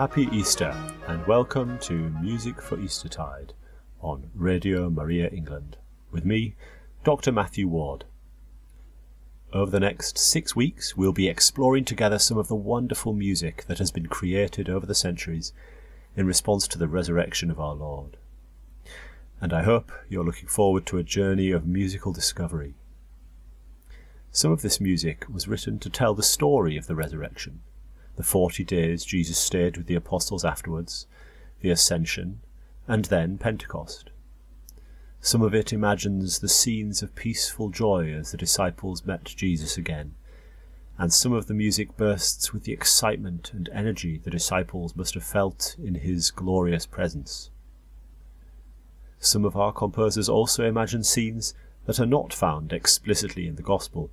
Happy Easter, and welcome to Music for Eastertide on Radio Maria England with me, Dr. Matthew Ward. Over the next six weeks, we'll be exploring together some of the wonderful music that has been created over the centuries in response to the resurrection of our Lord. And I hope you're looking forward to a journey of musical discovery. Some of this music was written to tell the story of the resurrection the forty days Jesus stayed with the apostles afterwards, the ascension, and then Pentecost. Some of it imagines the scenes of peaceful joy as the disciples met Jesus again, and some of the music bursts with the excitement and energy the disciples must have felt in his glorious presence. Some of our composers also imagine scenes that are not found explicitly in the Gospel,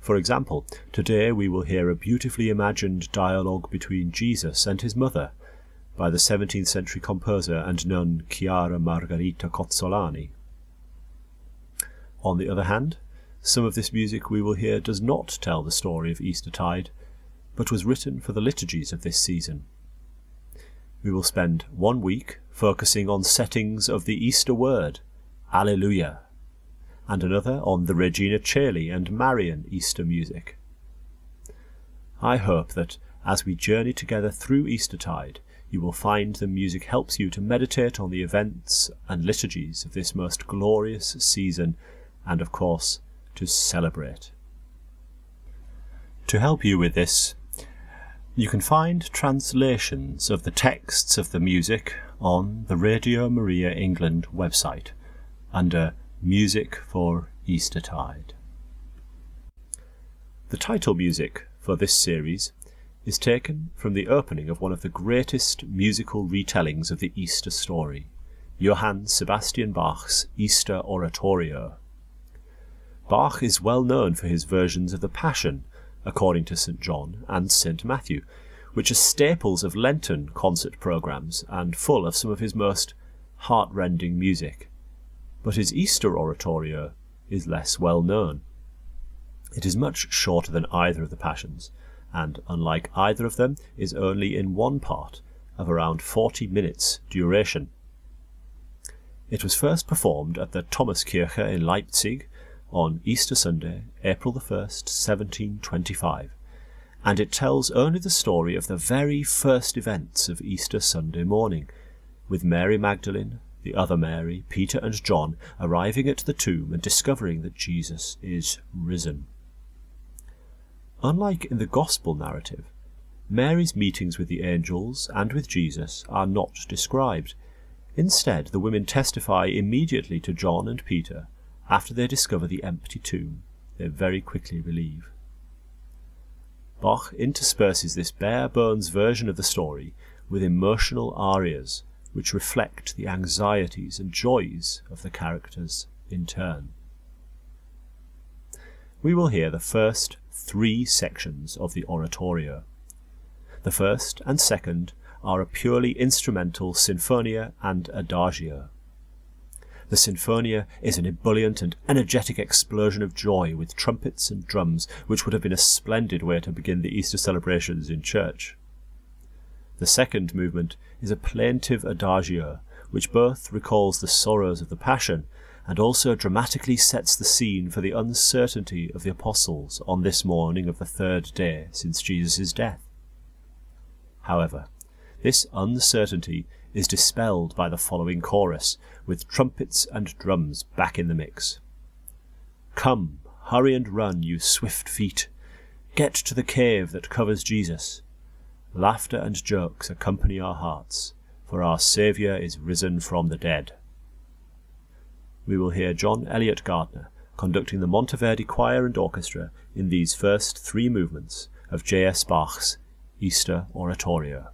for example, today we will hear a beautifully imagined dialogue between Jesus and his mother by the 17th century composer and nun Chiara Margherita Cozzolani. On the other hand, some of this music we will hear does not tell the story of Eastertide, but was written for the liturgies of this season. We will spend one week focusing on settings of the Easter word, Alleluia, and another on the Regina Caeli and Marian Easter music. I hope that as we journey together through Eastertide, you will find the music helps you to meditate on the events and liturgies of this most glorious season and, of course, to celebrate. To help you with this, you can find translations of the texts of the music on the Radio Maria England website under Music for Eastertide. The title music for this series is taken from the opening of one of the greatest musical retellings of the Easter story, Johann Sebastian Bach's Easter Oratorio. Bach is well known for his versions of the Passion, according to St. John and St. Matthew, which are staples of Lenten concert programs and full of some of his most heart-rending music but his Easter oratorio is less well known. It is much shorter than either of the Passions, and, unlike either of them, is only in one part, of around 40 minutes duration. It was first performed at the Thomaskirche in Leipzig on Easter Sunday, April the 1st, 1725, and it tells only the story of the very first events of Easter Sunday morning, with Mary Magdalene, the other Mary, Peter, and John arriving at the tomb and discovering that Jesus is risen. Unlike in the Gospel narrative, Mary's meetings with the angels and with Jesus are not described. Instead, the women testify immediately to John and Peter after they discover the empty tomb. They very quickly relieve. Bach intersperses this bare bones version of the story with emotional arias which reflect the anxieties and joys of the characters in turn. We will hear the first three sections of the oratorio. The first and second are a purely instrumental sinfonia and adagio. The sinfonia is an ebullient and energetic explosion of joy with trumpets and drums, which would have been a splendid way to begin the Easter celebrations in church. The second movement is a plaintive adagio, which both recalls the sorrows of the Passion and also dramatically sets the scene for the uncertainty of the apostles on this morning of the third day since Jesus' death. However, this uncertainty is dispelled by the following chorus, with trumpets and drums back in the mix. Come, hurry and run, you swift feet. Get to the cave that covers Jesus. Laughter and jokes accompany our hearts, for our Saviour is risen from the dead. We will hear John Eliot Gardiner conducting the Monteverdi Choir and Orchestra in these first three movements of J.S. Bach's Easter Oratorio.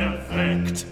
erweckt.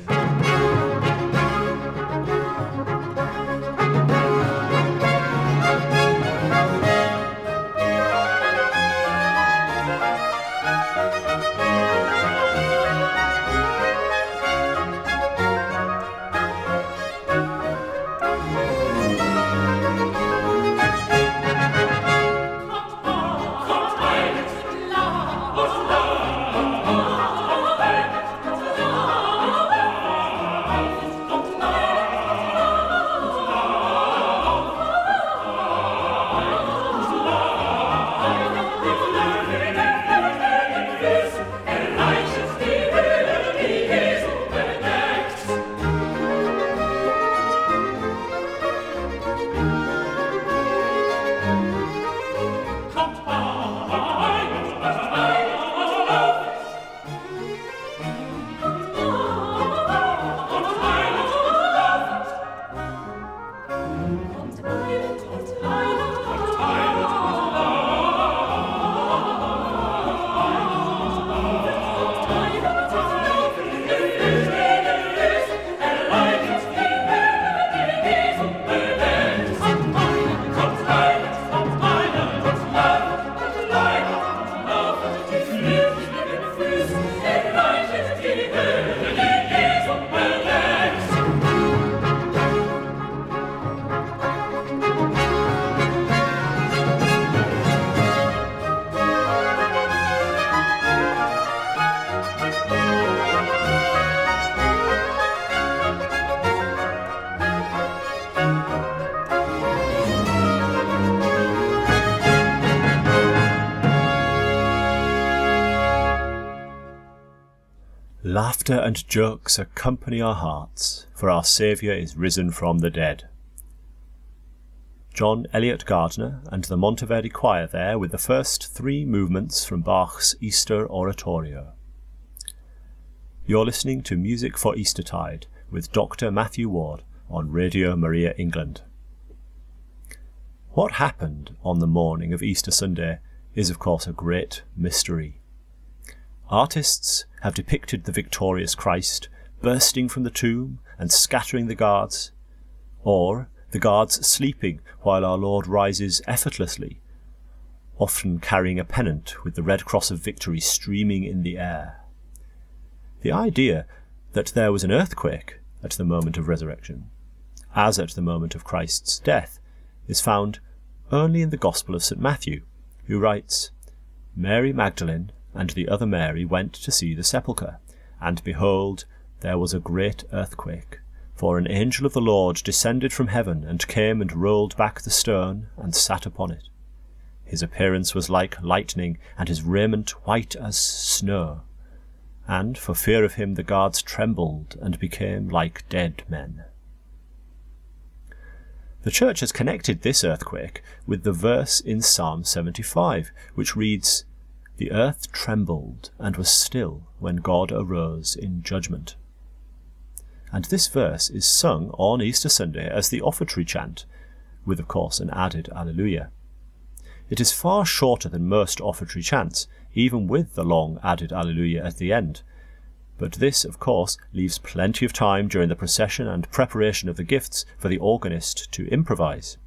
Laughter and jokes accompany our hearts, for our Saviour is risen from the dead. John Eliot Gardiner and the Monteverdi Choir there with the first three movements from Bach's Easter Oratorio. You're listening to Music for Eastertide with Dr. Matthew Ward on Radio Maria England. What happened on the morning of Easter Sunday is, of course, a great mystery. Artists have depicted the victorious Christ bursting from the tomb and scattering the guards, or the guards sleeping while our Lord rises effortlessly, often carrying a pennant with the red cross of victory streaming in the air. The idea that there was an earthquake at the moment of resurrection, as at the moment of Christ's death, is found only in the Gospel of St. Matthew, who writes, Mary Magdalene and the other Mary went to see the sepulchre. And behold, there was a great earthquake. For an angel of the Lord descended from heaven, and came and rolled back the stone, and sat upon it. His appearance was like lightning, and his raiment white as snow. And for fear of him the guards trembled, and became like dead men. The Church has connected this earthquake with the verse in Psalm 75, which reads, the earth trembled and was still when God arose in judgment. And this verse is sung on Easter Sunday as the offertory chant, with of course an added Alleluia. It is far shorter than most offertory chants, even with the long added Alleluia at the end. But this, of course, leaves plenty of time during the procession and preparation of the gifts for the organist to improvise.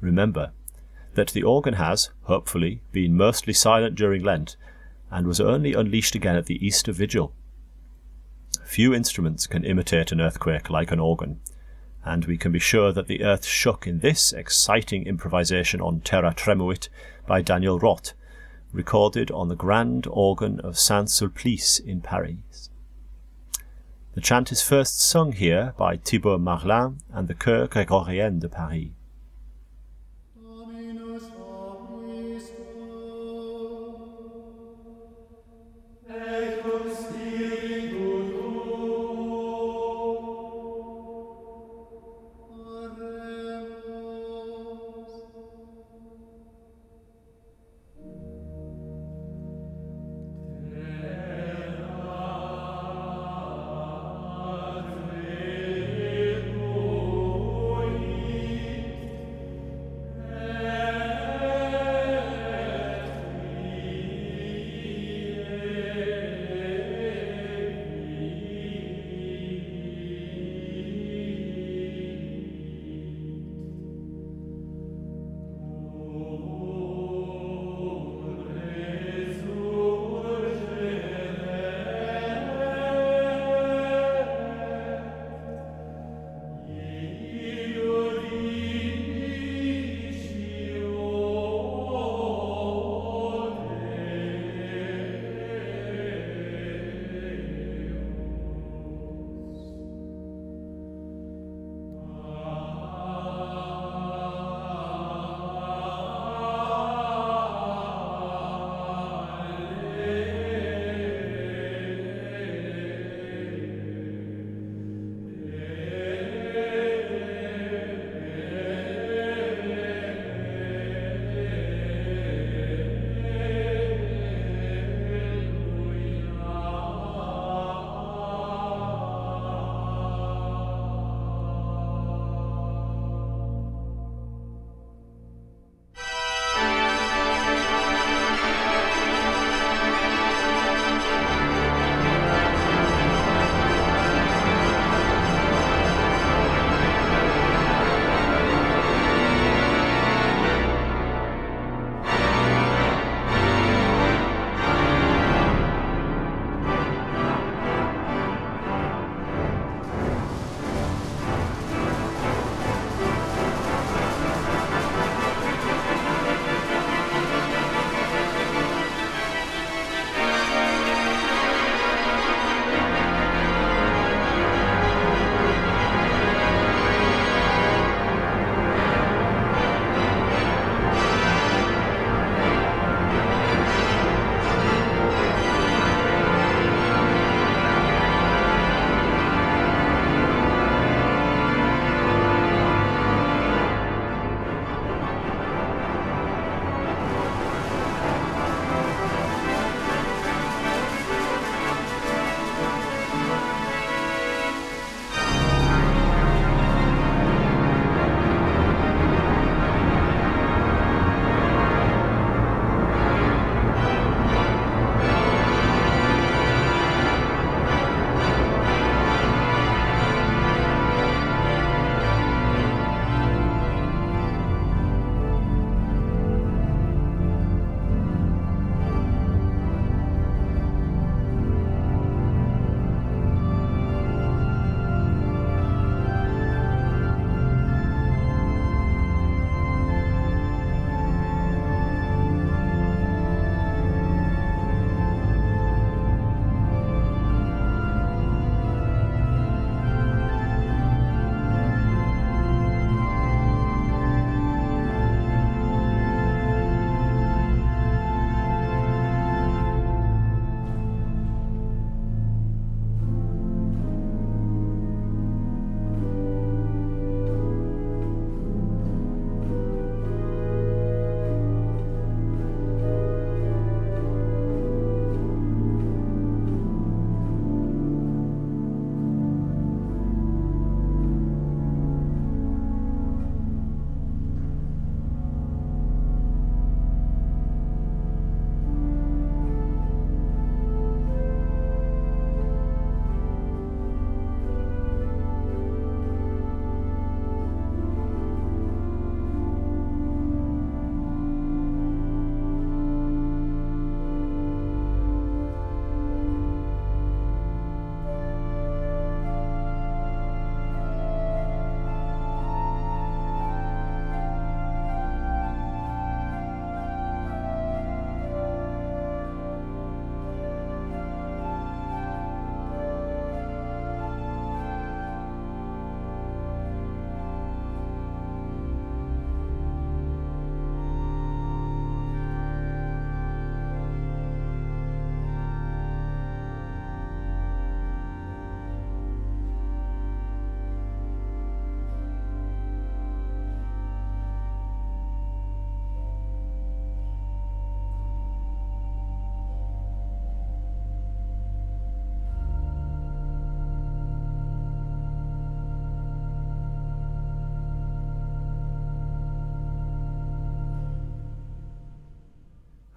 Remember, that the organ has, hopefully, been mostly silent during Lent, and was only unleashed again at the Easter Vigil. Few instruments can imitate an earthquake like an organ, and we can be sure that the earth shook in this exciting improvisation on Terra Tremuit by Daniel Roth, recorded on the grand organ of Saint Sulpice in Paris. The chant is first sung here by Thibaut Marlin and the Chœur Grégorien de Paris.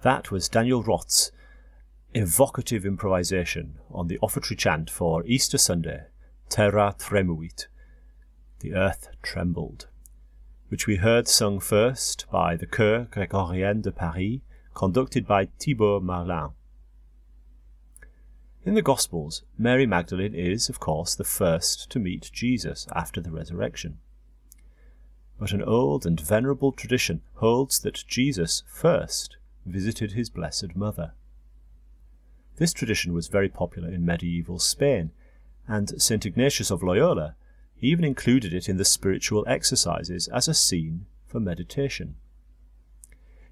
That was Daniel Roth's evocative improvisation on the offertory chant for Easter Sunday, Terra Tremuit, the earth trembled, which we heard sung first by the Chœur Grégorien de Paris, conducted by Thibaut Marlin. In the Gospels, Mary Magdalene is, of course, the first to meet Jesus after the resurrection. But an old and venerable tradition holds that Jesus first visited his Blessed Mother. This tradition was very popular in medieval Spain, and St. Ignatius of Loyola even included it in the spiritual exercises as a scene for meditation.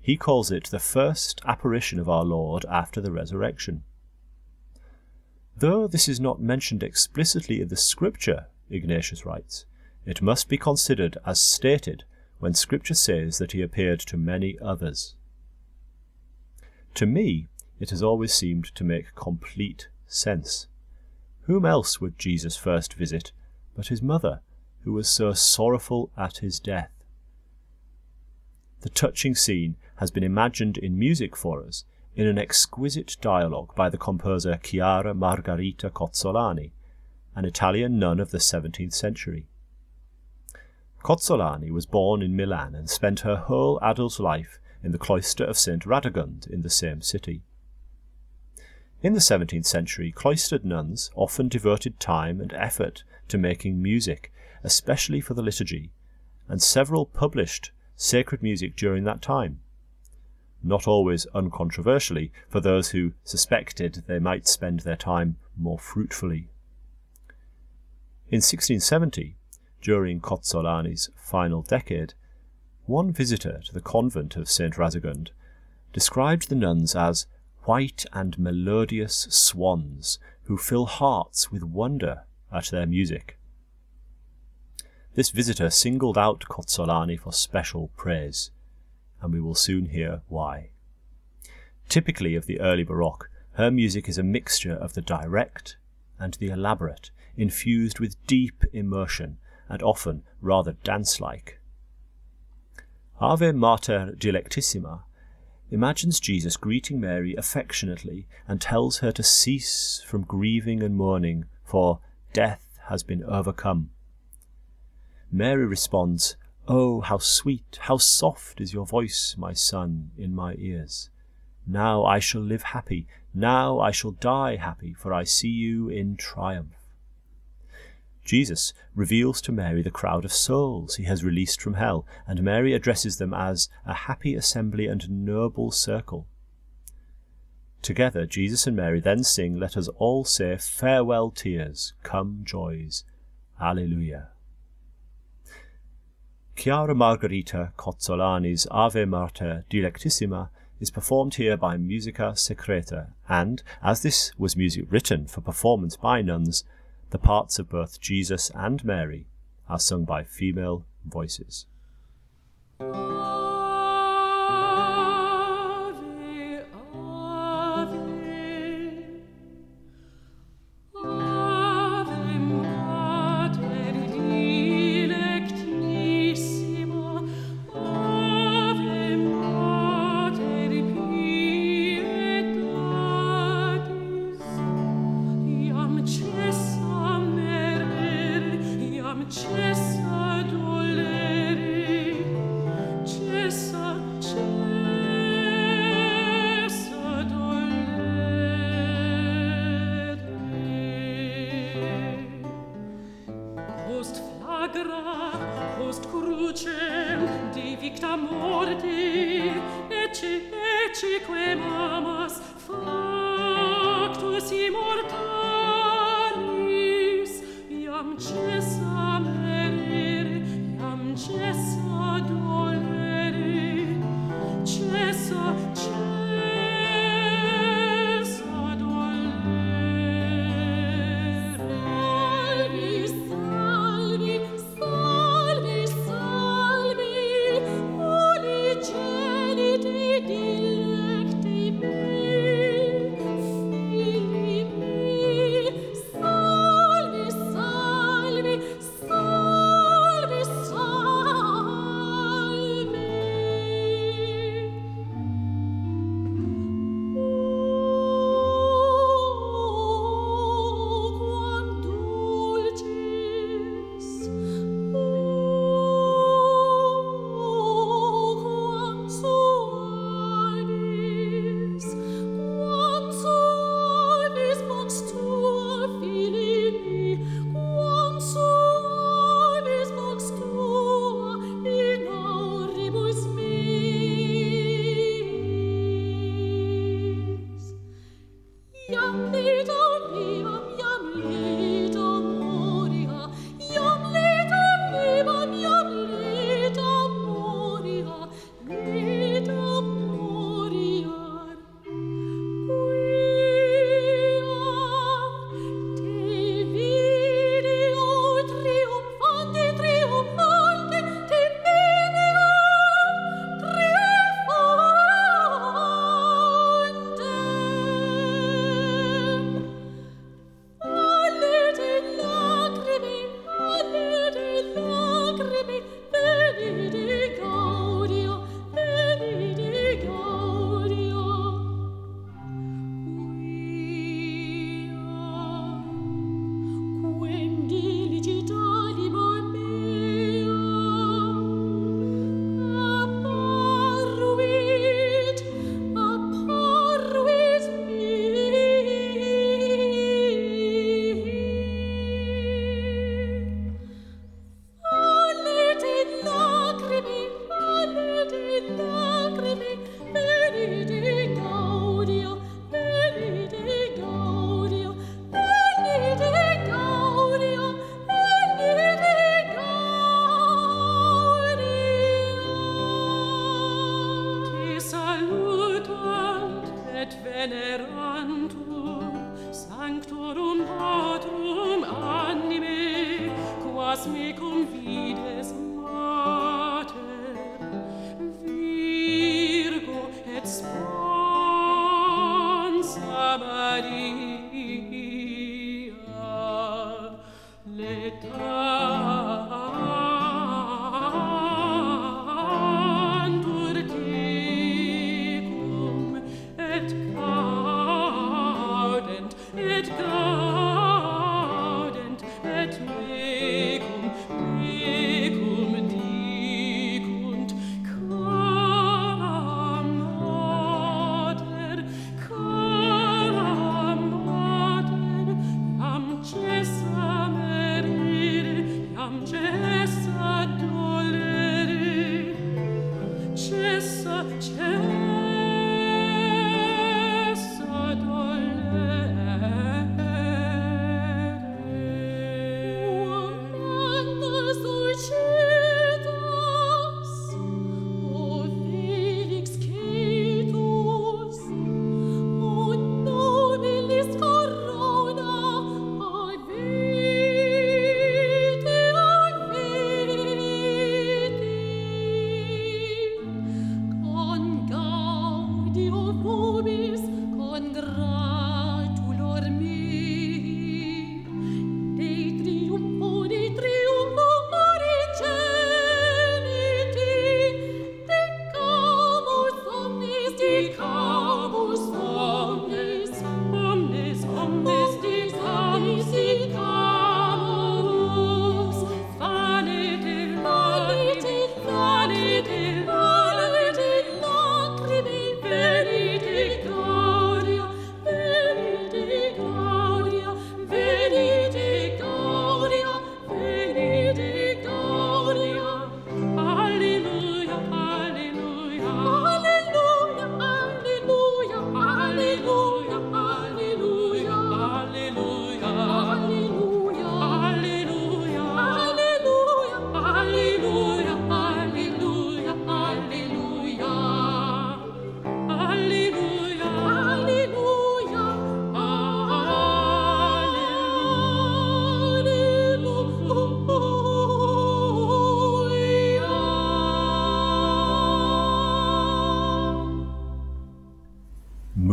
He calls it the first apparition of our Lord after the resurrection. Though this is not mentioned explicitly in the Scripture, Ignatius writes, it must be considered as stated when Scripture says that he appeared to many others. To me, it has always seemed to make complete sense. Whom else would Jesus first visit but his mother, who was so sorrowful at his death. The touching scene has been imagined in music for us in an exquisite dialogue by the composer Chiara Margherita Cozzolani, an Italian nun of the 17th century. Cozzolani was born in Milan and spent her whole adult life in the cloister of St. Radegund in the same city. In the 17th century, cloistered nuns often devoted time and effort to making music, especially for the liturgy, and several published sacred music during that time. Not always uncontroversially for those who suspected they might spend their time more fruitfully. In 1670, during Cozzolani's final decade, one visitor to the convent of St. Radegund described the nuns as white and melodious swans who fill hearts with wonder at their music. This visitor singled out Cozzolani for special praise, and we will soon hear why. Typically of the early Baroque, her music is a mixture of the direct and the elaborate, infused with deep emotion and often rather dance like. Ave Mater Dilectissima imagines Jesus greeting Mary affectionately and tells her to cease from grieving and mourning, for death has been overcome. Mary responds, Oh, how sweet, how soft is your voice, my son, in my ears. Now I shall live happy, now I shall die happy, for I see you in triumph. Jesus reveals to Mary the crowd of souls he has released from hell, and Mary addresses them as a happy assembly and noble circle. Together, Jesus and Mary then sing, Let us all say, Farewell tears, come joys. Alleluia. Chiara Margherita Cozzolani's Ave Mater Dilectissima is performed here by Musica Secreta, and, as this was music written for performance by nuns, the parts of both Jesus and Mary are sung by female voices.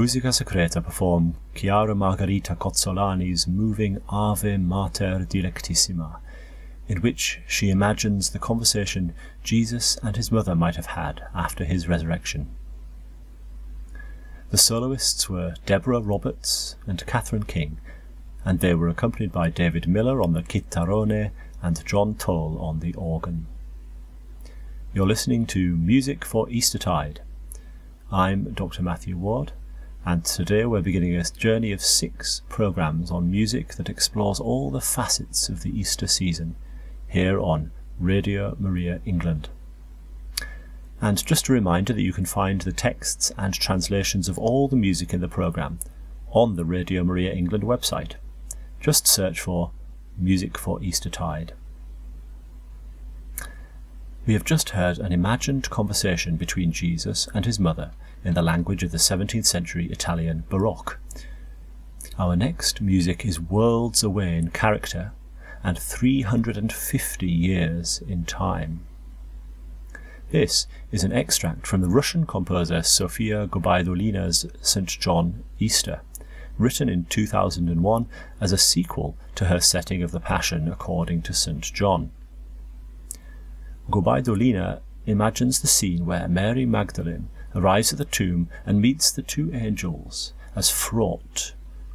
Musica Secreta perform Chiara Margherita Cozzolani's moving Ave Mater Dilectissima, in which she imagines the conversation Jesus and his mother might have had after his resurrection. The soloists were Deborah Roberts and Catherine King, and they were accompanied by David Miller on the chitarrone and John Toll on the organ. You're listening to Music for Eastertide. I'm Dr. Matthew Ward and today we're beginning a journey of six programs on music that explores all the facets of the Easter season here on Radio Maria England. And just a reminder that you can find the texts and translations of all the music in the program on the Radio Maria England website. Just search for Music for Eastertide. We have just heard an imagined conversation between Jesus and his mother in the language of the 17th century Italian Baroque. Our next music is worlds away in character and 350 years in time. This is an extract from the Russian composer Sofia Gubaidulina's St. John Easter, written in 2001 as a sequel to her setting of the Passion according to St. John. Gubaidulina imagines the scene where Mary Magdalene arrives at the tomb and meets the two angels as fraught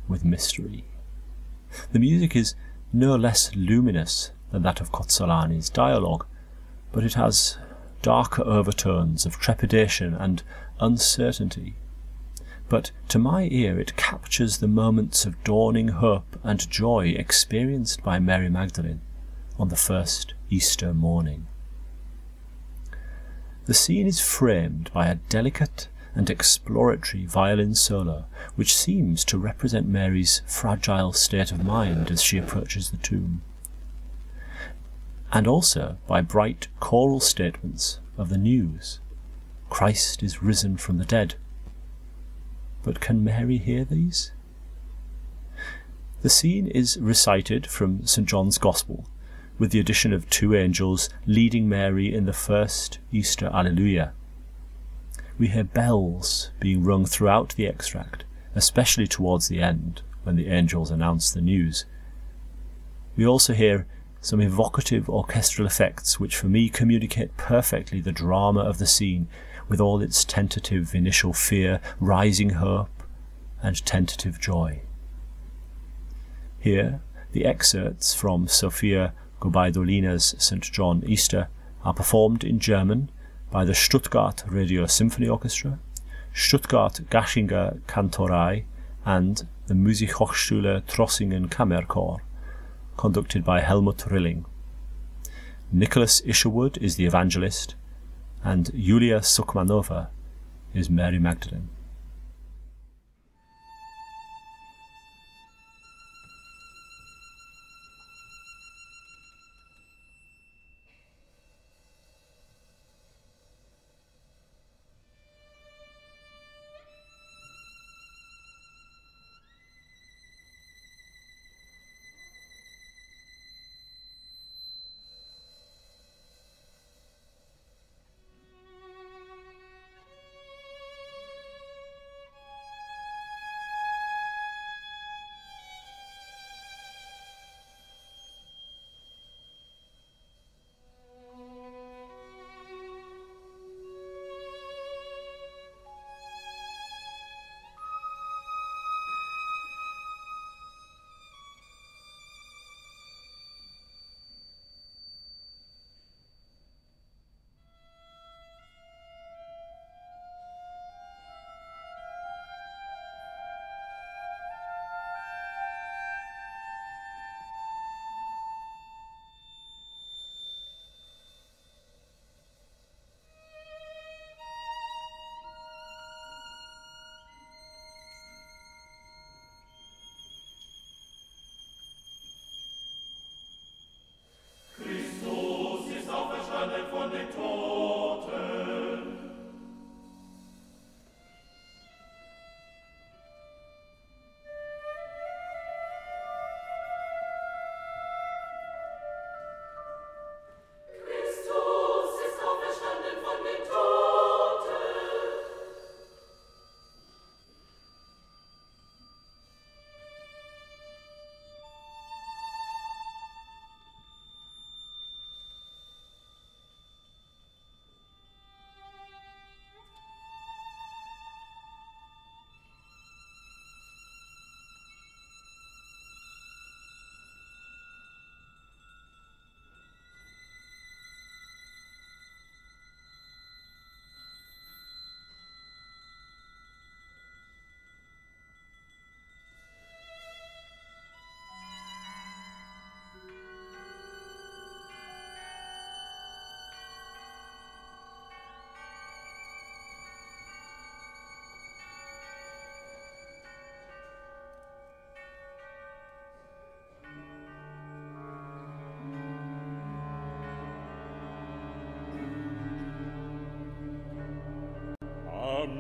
with mystery. The music is no less luminous than that of Cozzolani's dialogue, but it has darker overtones of trepidation and uncertainty. But to my ear it captures the moments of dawning hope and joy experienced by Mary Magdalene on the first Easter morning. The scene is framed by a delicate and exploratory violin solo, which seems to represent Mary's fragile state of mind as she approaches the tomb, and also by bright choral statements of the news Christ is risen from the dead. But can Mary hear these? The scene is recited from St. John's Gospel, with the addition of two angels leading Mary in the first Easter Alleluia we hear bells being rung throughout the extract, especially towards the end when the angels announce the news. We also hear some evocative orchestral effects which for me communicate perfectly the drama of the scene with all its tentative initial fear, rising hope, and tentative joy. Here, the excerpts from Sofia Gubaidulina's St. John Easter are performed in German by the Stuttgart Radio Symphony Orchestra, Stuttgart Gächinger Kantorei, and the Musikhochschule Trossingen Kammerchor, conducted by Helmut Rilling. Nicholas Isherwood is the evangelist, and Yulia Sukmanova is Mary Magdalene.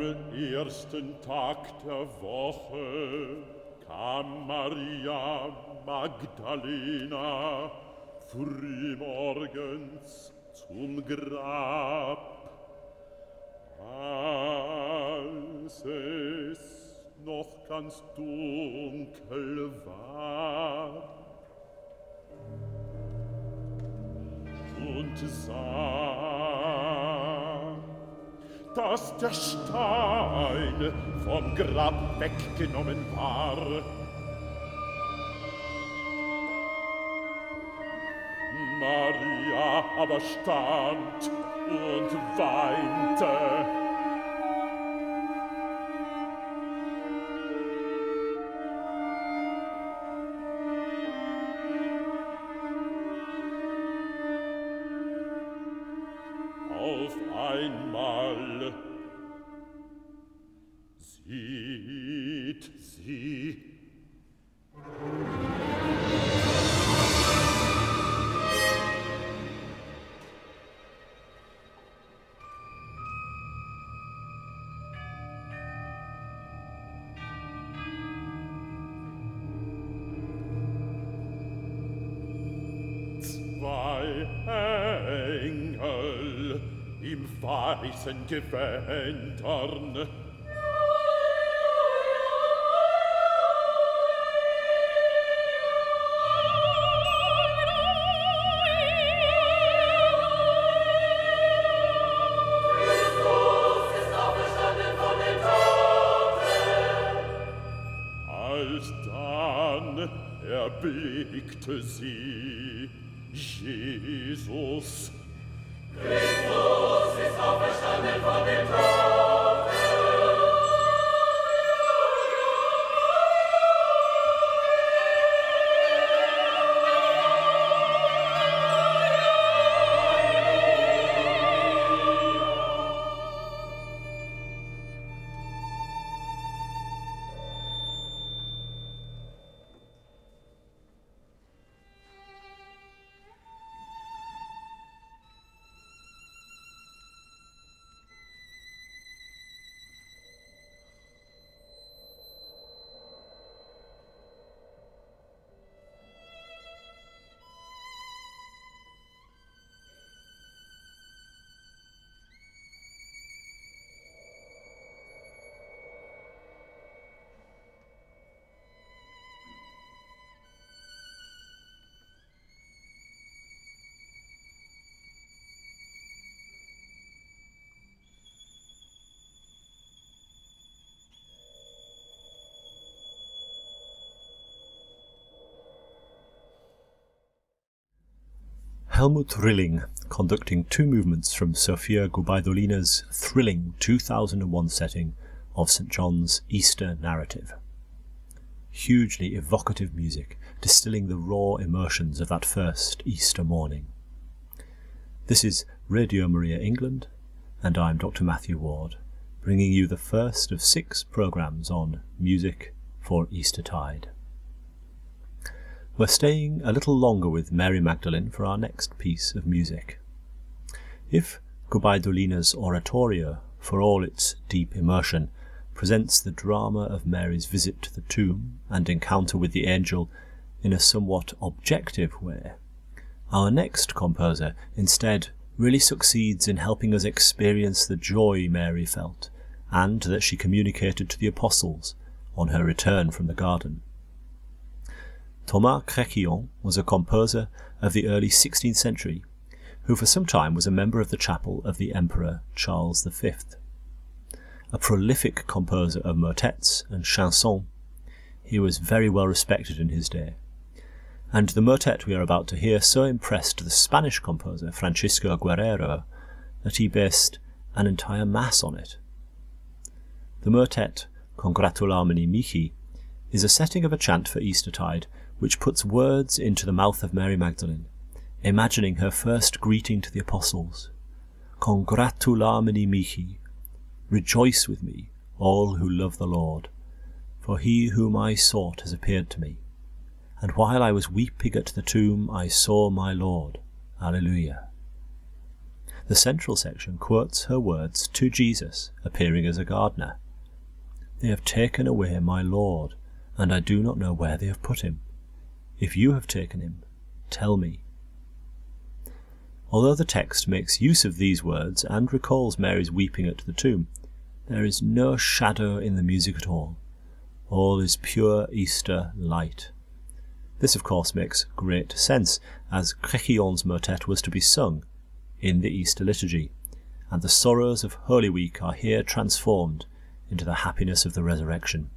Am ersten Tag der Woche kam Maria Magdalena frühmorgens zum Grab. Als es noch ganz dunkel war und sah dass der Stein vom Grab weggenommen war. Maria aber stand und weinte. Weißen Helmut Rilling conducting two movements from Sofia Gubaidulina's thrilling 2001 setting of St. John's Easter narrative. Hugely evocative music, distilling the raw emotions of that first Easter morning. This is Radio Maria England, and I'm Dr. Matthew Ward, bringing you the first of six programmes on music for Eastertide. We're staying a little longer with Mary Magdalene for our next piece of music. If Gubaidulina's oratorio, for all its deep immersion, presents the drama of Mary's visit to the tomb and encounter with the angel in a somewhat objective way, our next composer instead really succeeds in helping us experience the joy Mary felt and that she communicated to the apostles on her return from the garden. Thomas Créquillon was a composer of the early 16th century who for some time was a member of the chapel of the Emperor Charles V. A prolific composer of motets and chansons, he was very well respected in his day. And the motet we are about to hear so impressed the Spanish composer Francisco Guerrero that he based an entire mass on it. The motet Congratulamini Mihi is a setting of a chant for Eastertide which puts words into the mouth of Mary Magdalene, imagining her first greeting to the apostles. Congratulamini mihi, rejoice with me, all who love the Lord, for he whom I sought has appeared to me. And while I was weeping at the tomb, I saw my Lord. Alleluia. The central section quotes her words to Jesus, appearing as a gardener. They have taken away my Lord, and I do not know where they have put him. If you have taken him, tell me. Although the text makes use of these words and recalls Mary's weeping at the tomb, there is no shadow in the music at all. All is pure Easter light. This, of course, makes great sense, as Créquillon's motet was to be sung in the Easter liturgy, and the sorrows of Holy Week are here transformed into the happiness of the resurrection.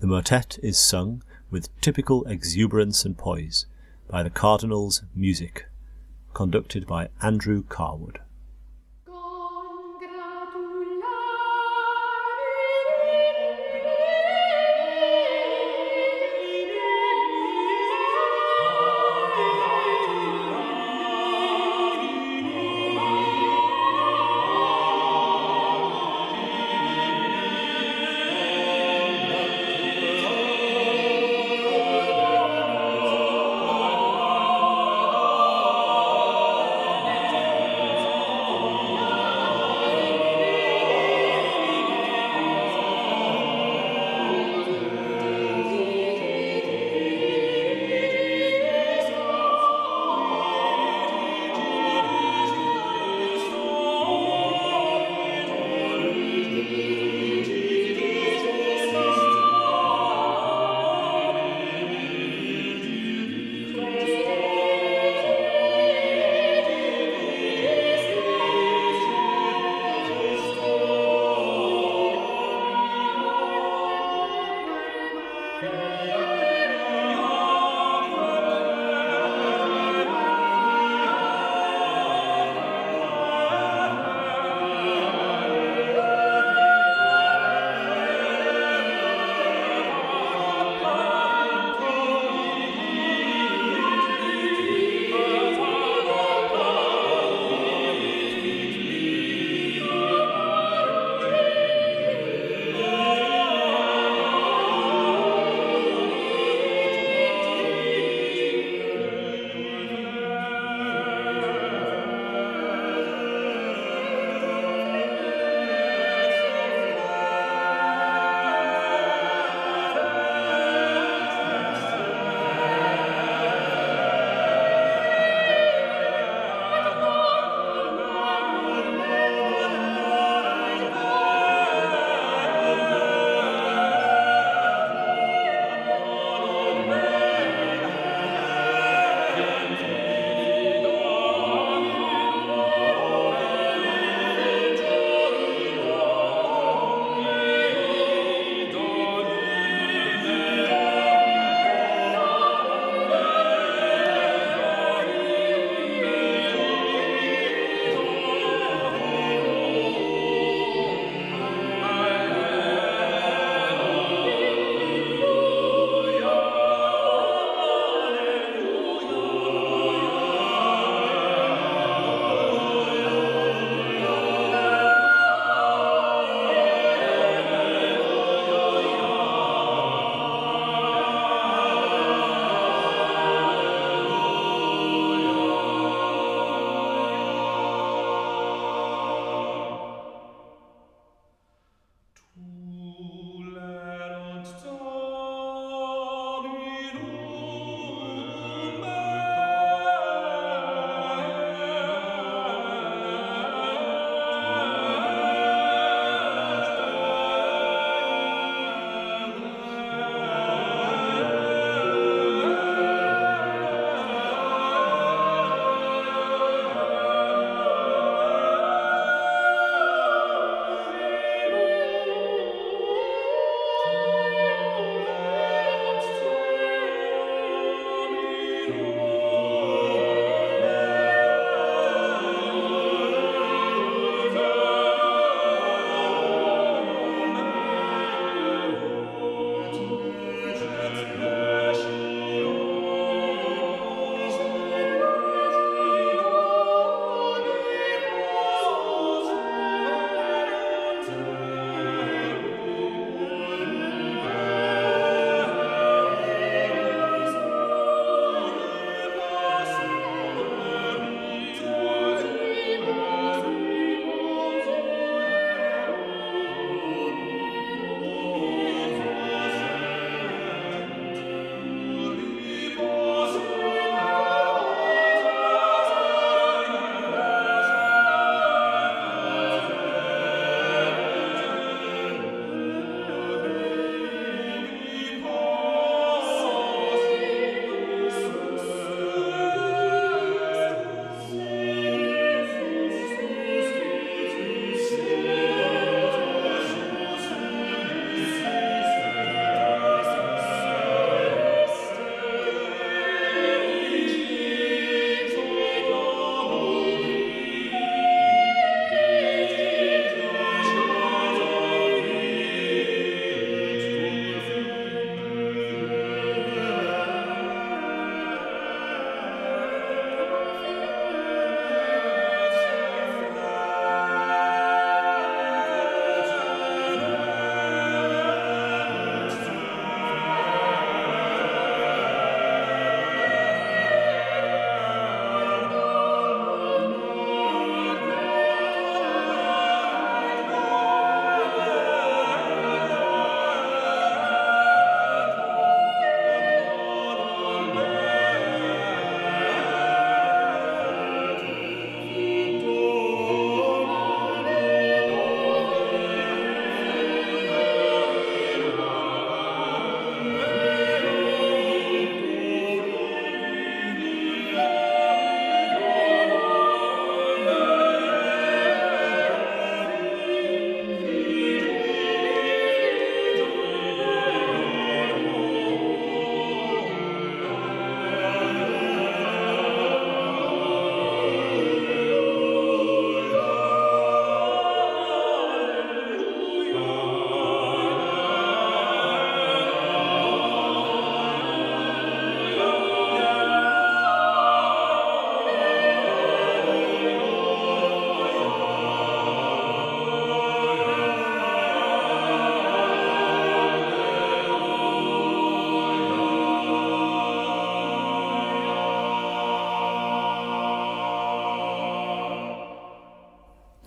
The motet is sung with typical exuberance and poise by the Cardinall's Musick, conducted by Andrew Carwood.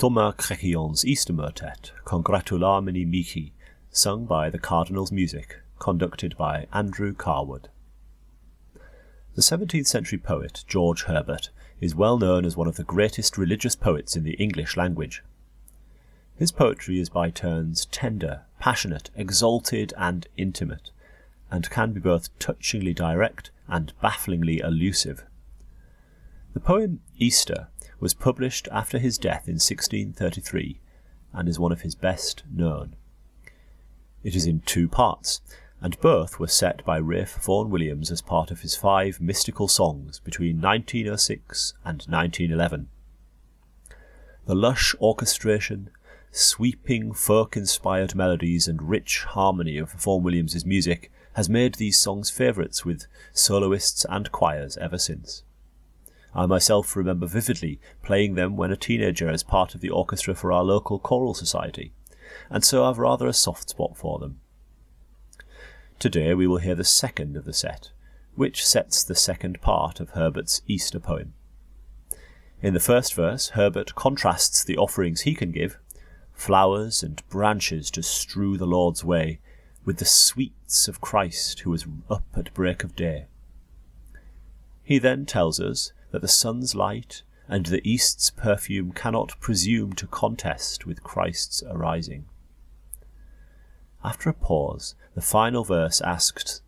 Thomas Créquillon's Easter motet, Congratulamini Mihi, sung by the Cardinall's Musick, conducted by Andrew Carwood. The 17th century poet George Herbert is well known as one of the greatest religious poets in the English language. His poetry is by turns tender, passionate, exalted, and intimate, and can be both touchingly direct and bafflingly elusive. The poem Easter was published after his death in 1633 and is one of his best known. It is in two parts, and both were set by Ralph Vaughan Williams as part of his five mystical songs between 1906 and 1911. The lush orchestration, sweeping folk inspired melodies, and rich harmony of Vaughan Williams's music has made these songs favourites with soloists and choirs ever since. I myself remember vividly playing them when a teenager as part of the orchestra for our local choral society, and so I've rather a soft spot for them. Today we will hear the second of the set, which sets the second part of Herbert's Easter poem. In the first verse, Herbert contrasts the offerings he can give, flowers and branches to strew the Lord's way, with the sweets of Christ who was up at break of day. He then tells us that the sun's light and the east's perfume cannot presume to contest with Christ's arising. After a pause, the final verse asks,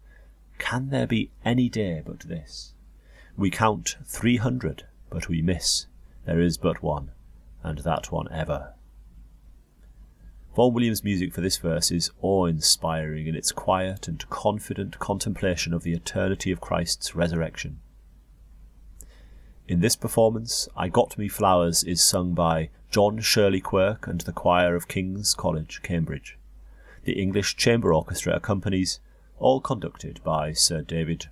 Can there be any day but this? We count three hundred, but we miss. There is but one, and that one ever. Vaughan Williams' music for this verse is awe inspiring in its quiet and confident contemplation of the eternity of Christ's resurrection. In this performance, I Got Me Flowers is sung by John Shirley Quirk and the choir of King's College, Cambridge. The English Chamber Orchestra accompanies, all conducted by Sir David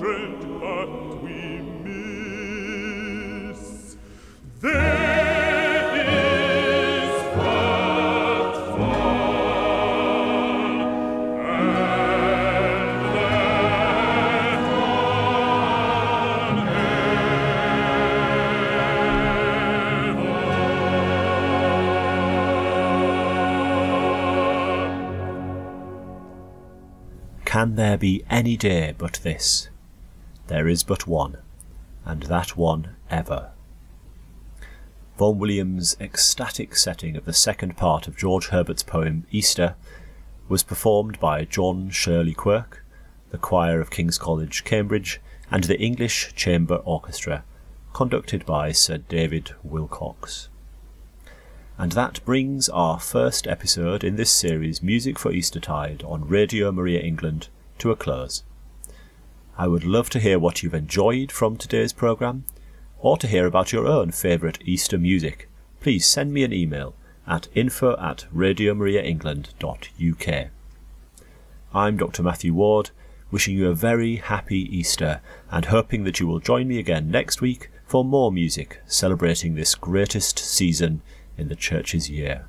Willcocks. Can there be any day but this? There is but one, and that one ever. Vaughan Williams' ecstatic setting of the second part of George Herbert's poem Easter was performed by John Shirley Quirk, the choir of King's College, Cambridge, and the English Chamber Orchestra, conducted by Sir David Willcocks. And that brings our first episode in this series, Music for Eastertide, on Radio Maria England, to a close. I would love to hear what you've enjoyed from today's programme, or to hear about your own favourite Easter music. Please send me an email at info at radiomariaengland.uk. I'm Dr. Matthew Ward, wishing you a very happy Easter and hoping that you will join me again next week for more music celebrating this greatest season in the Church's year.